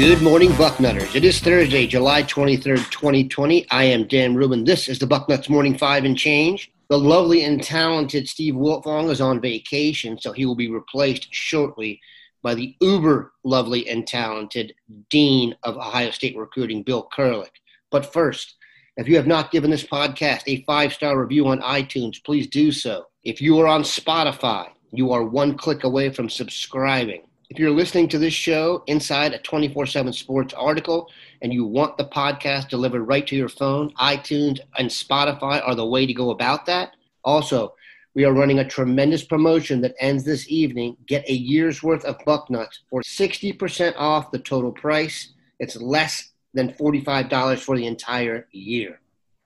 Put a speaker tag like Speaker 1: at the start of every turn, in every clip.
Speaker 1: Good morning, Bucknutters. It is Thursday, July 23rd, 2020. I am Dan Rubin. This is the Bucknuts Morning Five and Change. The lovely and talented Steve Wiltfong is on vacation, so he will be replaced shortly by the uber lovely and talented Dean of Ohio State Recruiting, Bill Kurelic. But first, if you have not given this podcast a five star review on iTunes, please do so. If you are on Spotify, you are one click away from subscribing. If you're listening to this show inside a 24 7 sports article and you want the podcast delivered right to your phone, iTunes and Spotify are the way to go about that. Also, we are running a tremendous promotion that ends this evening. Get a year's worth of Bucknuts for 60% off the total price. It's less than $45 for the entire year.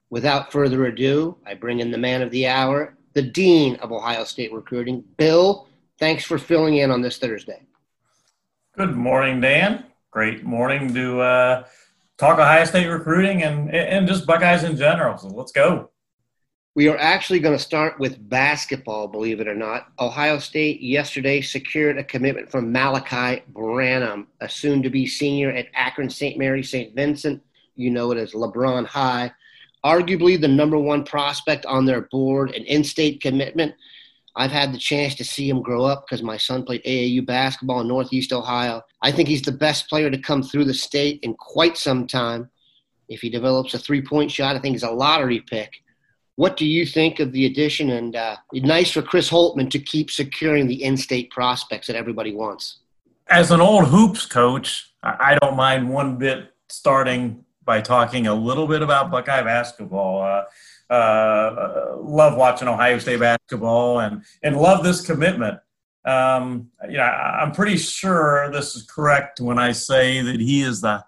Speaker 1: Without further ado, I bring in the man of the hour, the Dean of Ohio State Recruiting, Bill. Thanks for filling in on this Thursday.
Speaker 2: Good morning, Dan. Great morning to uh, talk Ohio State recruiting and and just Buckeyes in general. So let's go.
Speaker 1: We are actually going to start with basketball, believe it or not. Ohio State yesterday secured a commitment from Malachi Branham, a soon to be senior at Akron St. Mary St. Vincent. You know it as LeBron High. Arguably the number one prospect on their board, an in state commitment. I've had the chance to see him grow up because my son played AAU basketball in Northeast Ohio. I think he's the best player to come through the state in quite some time. If he develops a three point shot, I think he's a lottery pick. What do you think of the addition? And uh, nice for Chris Holtmann to keep securing the in state prospects that everybody wants.
Speaker 2: As an old hoops coach, I don't mind one bit starting by talking a little bit about Buckeye basketball. Uh, uh, love watching Ohio State basketball and and love this commitment. Um, you know, I'm pretty sure this is correct when I say that he is the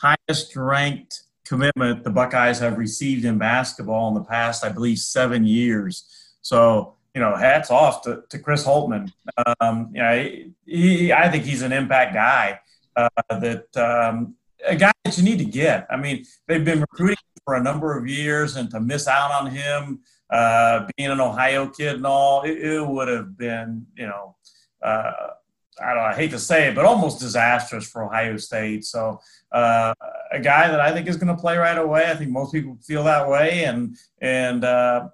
Speaker 2: highest ranked commitment the Buckeyes have received in basketball in the past, I believe, seven years. So, you know, hats off to, to Chris Holtmann. Um, you know, he, I think he's an impact guy uh, that um, a guy that you need to get. I mean, they've been recruiting for a number of years, and to miss out on him, uh, being an Ohio kid and all, it, it would have been, you know, uh, I don't know, I hate to say it, but almost disastrous for Ohio State. So, uh, a guy that I think is going to play right away. I think most people feel that way, and and uh,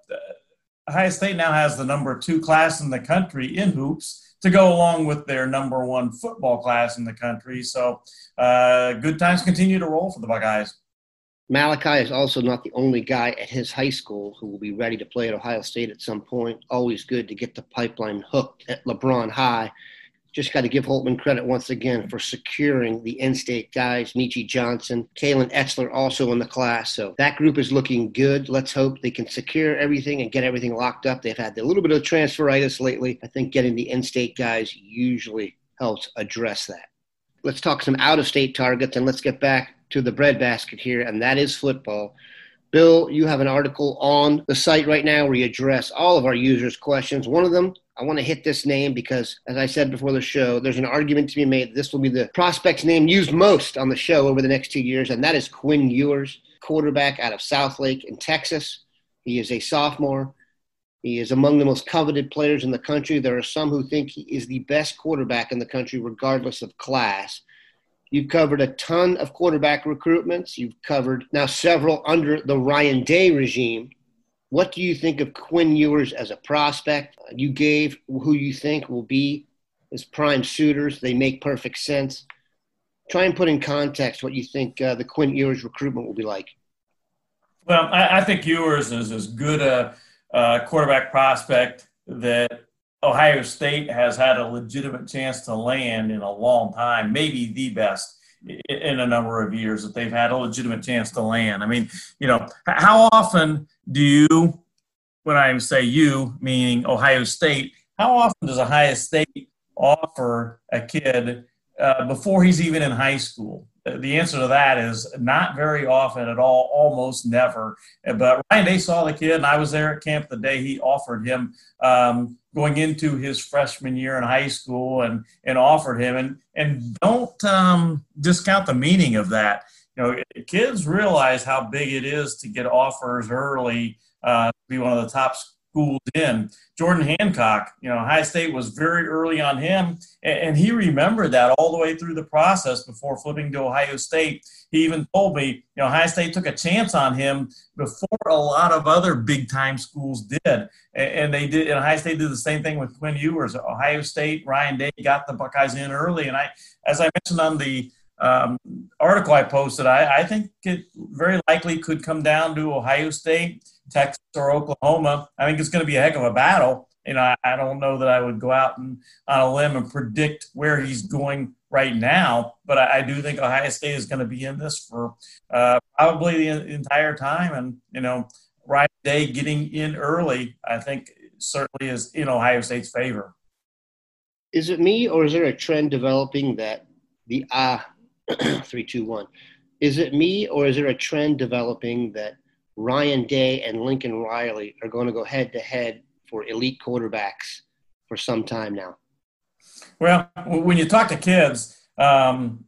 Speaker 2: Ohio State now has the number two class in the country in hoops to go along with their number one football class in the country. So, uh, good times continue to roll for the Buckeyes.
Speaker 1: Malachi is also not the only guy at his high school who will be ready to play at Ohio State at some point. Always good to get the pipeline hooked at LeBron High. Just got to give Holtmann credit once again for securing the in-state guys, Meechie Johnson, Kalen Etzler also in the class. So that group is looking good. Let's hope they can secure everything and get everything locked up. They've had a little bit of transferitis lately. I think getting the in-state guys usually helps address that. Let's talk some out-of-state targets and let's get back to the breadbasket here, and that is football. Bill, you have an article on the site right now where you address all of our users' questions. One of them, I want to hit this name because, as I said before the show, there's an argument to be made this will be the prospect's name used most on the show over the next two years, and that is Quinn Ewers, quarterback out of Southlake in Texas. He is a sophomore. He is among the most coveted players in the country. There are some who think he is the best quarterback in the country, regardless of class. You've covered a ton of quarterback recruitments. You've covered now several under the Ryan Day regime. What do you think of Quinn Ewers as a prospect? You gave who you think will be his prime suitors. They make perfect sense. Try and put in context what you think uh, the Quinn Ewers recruitment will be like.
Speaker 2: Well, I, I think Ewers is as good a, a quarterback prospect that Ohio State has had a legitimate chance to land in a long time, maybe the best in a number of years that they've had a legitimate chance to land. I mean, you know, how often do you, when I say you, meaning Ohio State, how often does Ohio State offer a kid uh, before he's even in high school? The answer to that is not very often at all, almost never. But Ryan Day saw the kid, and I was there at camp the day he offered him um, going into his freshman year in high school, and and offered him. And and don't um, discount the meaning of that. You know, kids realize how big it is to get offers early, uh, be one of the top schools in. Jordan Hancock, you know, Ohio State was very early on him, and, he remembered that all the way through the process before flipping to Ohio State. He even told me, you know, Ohio State took a chance on him before a lot of other big time schools did, and they did. And Ohio State did the same thing with Quinn Ewers. Ohio State, Ryan Day got the Buckeyes in early, and I, as I mentioned on the um, article I posted, I, I think it very likely could come down to Ohio State Texas or Oklahoma. I think it's going to be a heck of a battle. You know, I, I don't know that I would go out and on a limb and predict where he's going right now, but I, I do think Ohio State is going to be in this for uh, probably the entire time. And you know, Ryan Day getting in early, I think certainly is in Ohio State's favor.
Speaker 1: Is it me, or is there a trend developing that the ah three two one? Is it me, or is there a trend developing that Ryan Day and Lincoln Riley are going to go head to head for elite quarterbacks for some time now.
Speaker 2: Well, when you talk to kids, um,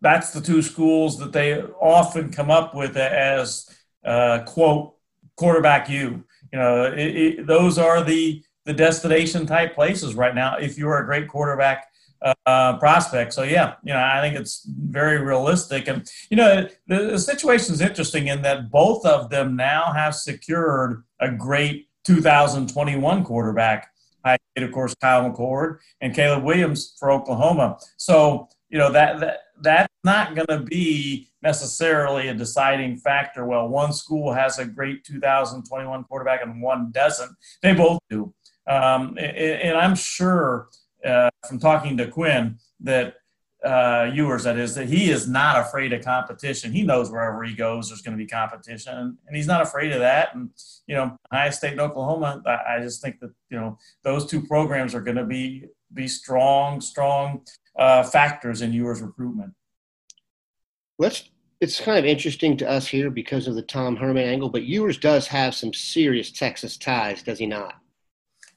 Speaker 2: that's the two schools that they often come up with as uh, quote quarterback you. You know, it, it, those are the the destination type places right now. If you're a great quarterback uh, prospect. So yeah, you know, I think it's very realistic. And you know, the, the situation is interesting in that both of them now have secured a great 2021 quarterback. I of course Kyle McCord and Caleb Williams for Oklahoma. So you know that that that's not going to be necessarily a deciding factor. Well, one school has a great 2021 quarterback and one doesn't. They both do. Um, and, and I'm sure uh, from talking to Quinn that uh, Ewers, that is, that he is not afraid of competition. He knows wherever he goes, there's going to be competition, and, and he's not afraid of that. And you know, Ohio State and Oklahoma, I, I just think that you know those two programs are going to be be strong, strong uh, factors in Ewers' recruitment.
Speaker 1: Let's. It's kind of interesting to us here because of the Tom Herman angle, but Ewers does have some serious Texas ties, does he not?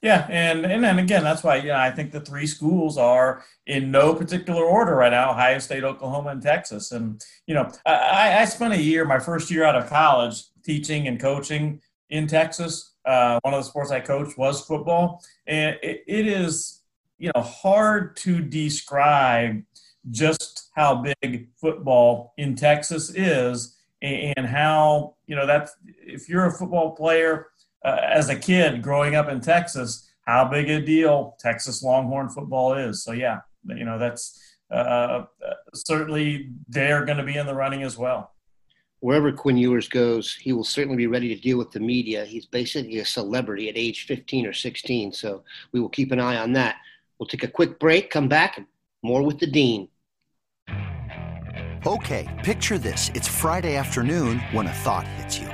Speaker 2: Yeah, and and then again, that's why yeah, I think the three schools are in no particular order right now: Ohio State, Oklahoma, and Texas. And you know, I, I spent a year, my first year out of college, teaching and coaching in Texas. Uh, one of the sports I coached was football, and it, it is you know hard to describe just how big football in Texas is, and how you know that's if you're a football player uh, as a kid growing up in Texas, how big a deal Texas Longhorn football is. So yeah, you know that's uh, uh certainly they're going to be in the running as well.
Speaker 1: Wherever Quinn Ewers goes, he will certainly be ready to deal with the media. He's basically a celebrity at age 15 or 16, so we will keep an eye on that. We'll take a quick break, come back, and more with the dean.
Speaker 3: Okay, picture this: it's Friday afternoon when a thought hits you.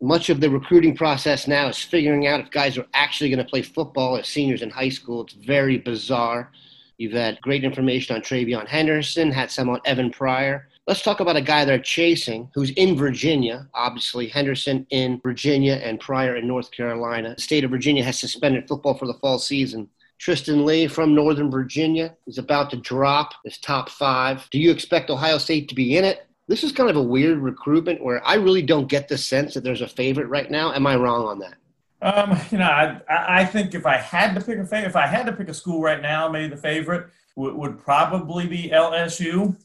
Speaker 1: much of the recruiting process now is figuring out if guys are actually going to play football as seniors in high school. It's very bizarre. You've had great information on TreVeyon Henderson, had some on Evan Pryor. Let's talk about a guy they're chasing who's in Virginia. Obviously, Henderson in Virginia and Pryor in North Carolina. The state of Virginia has suspended football for the fall season. Tristan Leigh from Northern Virginia is about to drop his top five. Do you expect Ohio State to be in it? This is kind of a weird recruitment where I really don't get the sense that there's a favorite right now. Am I wrong on that?
Speaker 2: Um, you know, I, I think if I had to pick a favorite, if I had to pick a school right now, maybe the favorite would, probably be LSU.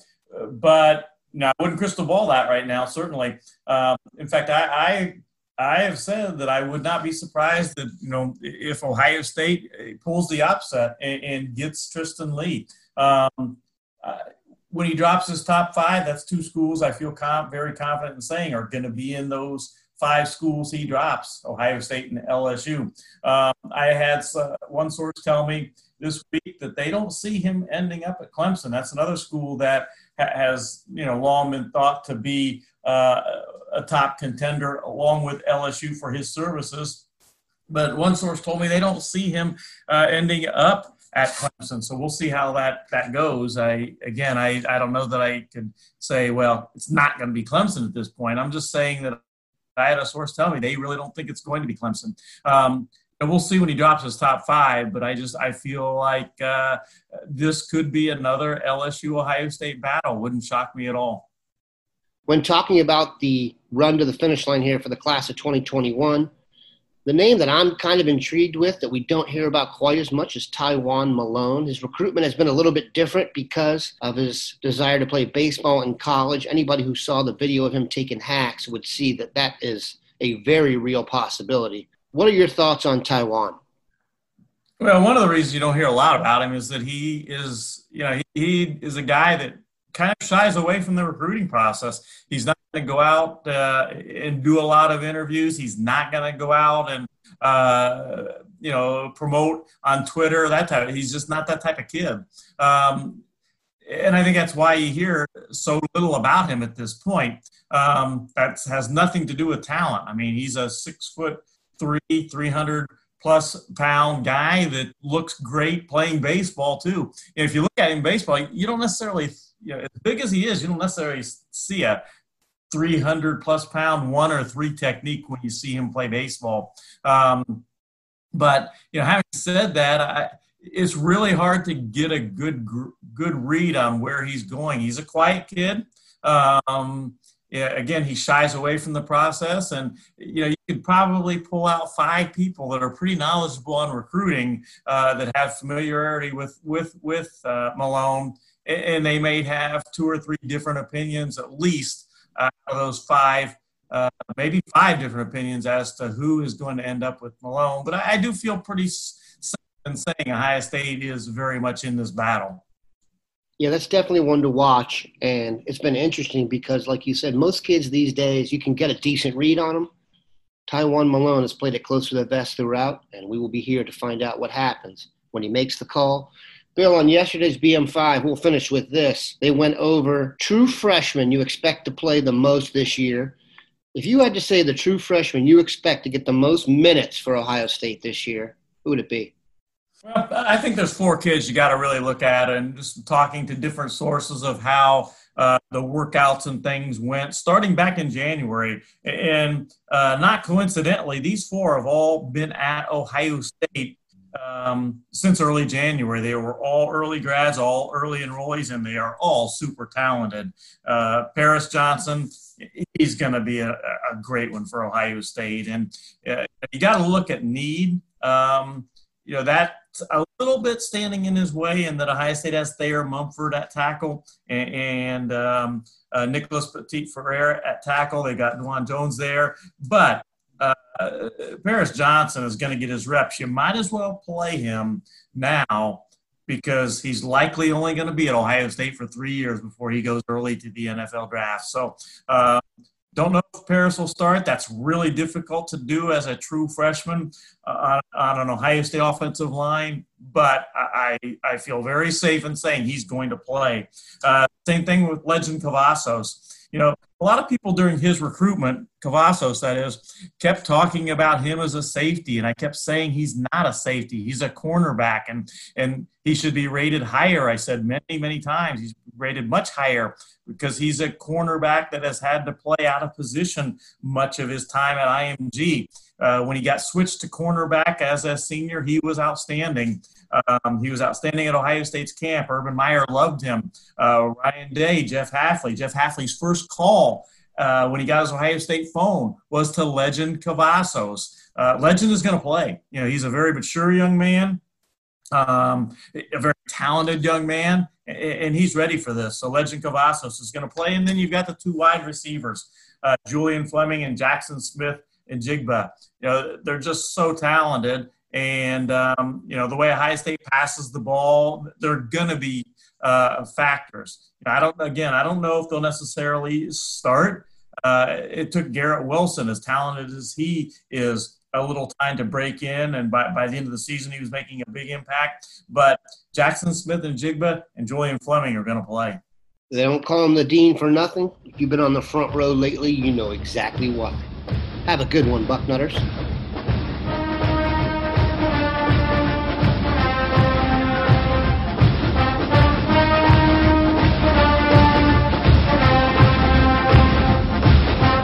Speaker 2: But now, I wouldn't crystal ball that right now, certainly. Um, in fact, I, I I have said that I would not be surprised that you know if Ohio State pulls the upset and, and gets Tristan Leigh. Um, uh, when he drops his top five, that's two schools I feel com- very confident in saying are going to be in those five schools he drops: Ohio State and LSU. Um, I had uh, one source tell me this week that they don't see him ending up at Clemson. That's another school that ha- has you know long been thought to be uh, a top contender along with LSU for his services. But one source told me they don't see him uh, ending up at Clemson. So we'll see how that, that goes. I again, I, I don't know that I could say, well, it's not going to be Clemson at this point. I'm just saying that I had a source tell me they really don't think it's going to be Clemson. Um, and we'll see when he drops his top five. But I just I feel like uh, this could be another LSU Ohio State battle. Wouldn't shock me at all.
Speaker 1: When talking about the run to the finish line here for the class of 2021, the name that I'm kind of intrigued with that we don't hear about quite as much is Tywone Malone. His recruitment has been a little bit different because of his desire to play baseball in college. Anybody who saw the video of him taking hacks would see that that is a very real possibility. What are your thoughts on Tywone?
Speaker 2: Well, one of the reasons you don't hear a lot about him is that he is, you know, he, he is a guy that kind of shies away from the recruiting process. He's not going to go out uh, and do a lot of interviews. He's not going to go out and uh, you know promote on Twitter. That type. He's just not that type of kid. Um, and I think that's why you hear so little about him at this point. Um, that has nothing to do with talent. I mean, he's a six foot three, three hundred plus pound guy that looks great playing baseball too. And if you look at him baseball, you don't necessarily you know, as big as he is, you don't necessarily see a 300 plus pound one or three technique when you see him play baseball. Um, but you know, having said that, I, it's really hard to get a good good read on where he's going. He's a quiet kid. Um, again, he shies away from the process, and you know you could probably pull out five people that are pretty knowledgeable on recruiting uh, that have familiarity with with with uh, Malone and they may have two or three different opinions at least out of those five, uh, maybe five different opinions as to who is going to end up with Malone. But I, I do feel pretty in saying Ohio State is very much in this battle.
Speaker 1: Yeah, that's definitely one to watch. And it's been interesting because, like you said, most kids these days, you can get a decent read on them. Tywone Malone has played it close to the vest throughout, and we will be here to find out what happens when he makes the call Bill, on yesterday's BM5, we'll finish with this. They went over true freshmen you expect to play the most this year. If you had to say the true freshman you expect to get the most minutes for Ohio State this year, who would it be?
Speaker 2: Well, I think there's four kids you got to really look at, and just talking to different sources of how uh, the workouts and things went starting back in January. And uh, not coincidentally, these four have all been at Ohio State um, since early January. They were all early grads, all early enrollees, and they are all super talented. Uh, Paris Johnson, he's going to be a, a, great one for Ohio State. And uh, you got to look at need. Um, you know, that's a little bit standing in his way, and that Ohio State has Thayer Munford at tackle and, and um, uh, Nicholas Petit Frere at tackle. They got Dawand Jones there. But uh, Paris Johnson is going to get his reps. You might as well play him now because he's likely only going to be at Ohio State for three years before he goes early to the NFL draft. So, uh, don't know if Paris will start. That's really difficult to do as a true freshman uh, on, an Ohio State offensive line, but I, I feel very safe in saying he's going to play. Uh, same thing with Lejond Cavazos you know, a lot of people during his recruitment, Cavazos, that is, kept talking about him as a safety, and I kept saying he's not a safety; he's a cornerback, and and he should be rated higher. I said many, many times he's rated much higher because he's a cornerback that has had to play out of position much of his time at IMG. Uh, when he got switched to cornerback as a senior, he was outstanding. Um, he was outstanding at Ohio State's camp. Urban Meyer loved him. Uh, Ryan Day, Jeff Hafley. Jeff Hafley's first call uh, when he got his Ohio State phone was to Lejond Cavazos. Uh, Lejond is going to play. You know, he's a very mature young man. um, a very talented young man, and he's ready for this. So Lejond Cavazos is going to play, and then you've got the two wide receivers, uh, Julian Fleming and Jackson Smith and Jigba. You know, they're just so talented, and um, you know the way Ohio State passes the ball, they're going to be uh, factors. I don't again, I don't know if they'll necessarily start. Uh, it took Garrett Wilson, as talented as he is, a little time to break in, and by, by the end of the season, he was making a big impact. But Jackson Smith-Njigba and Julian Fleming are going to play.
Speaker 1: They don't call him the dean for nothing. If you've been on the front row lately, you know exactly why. Have a good one, Bucknutters.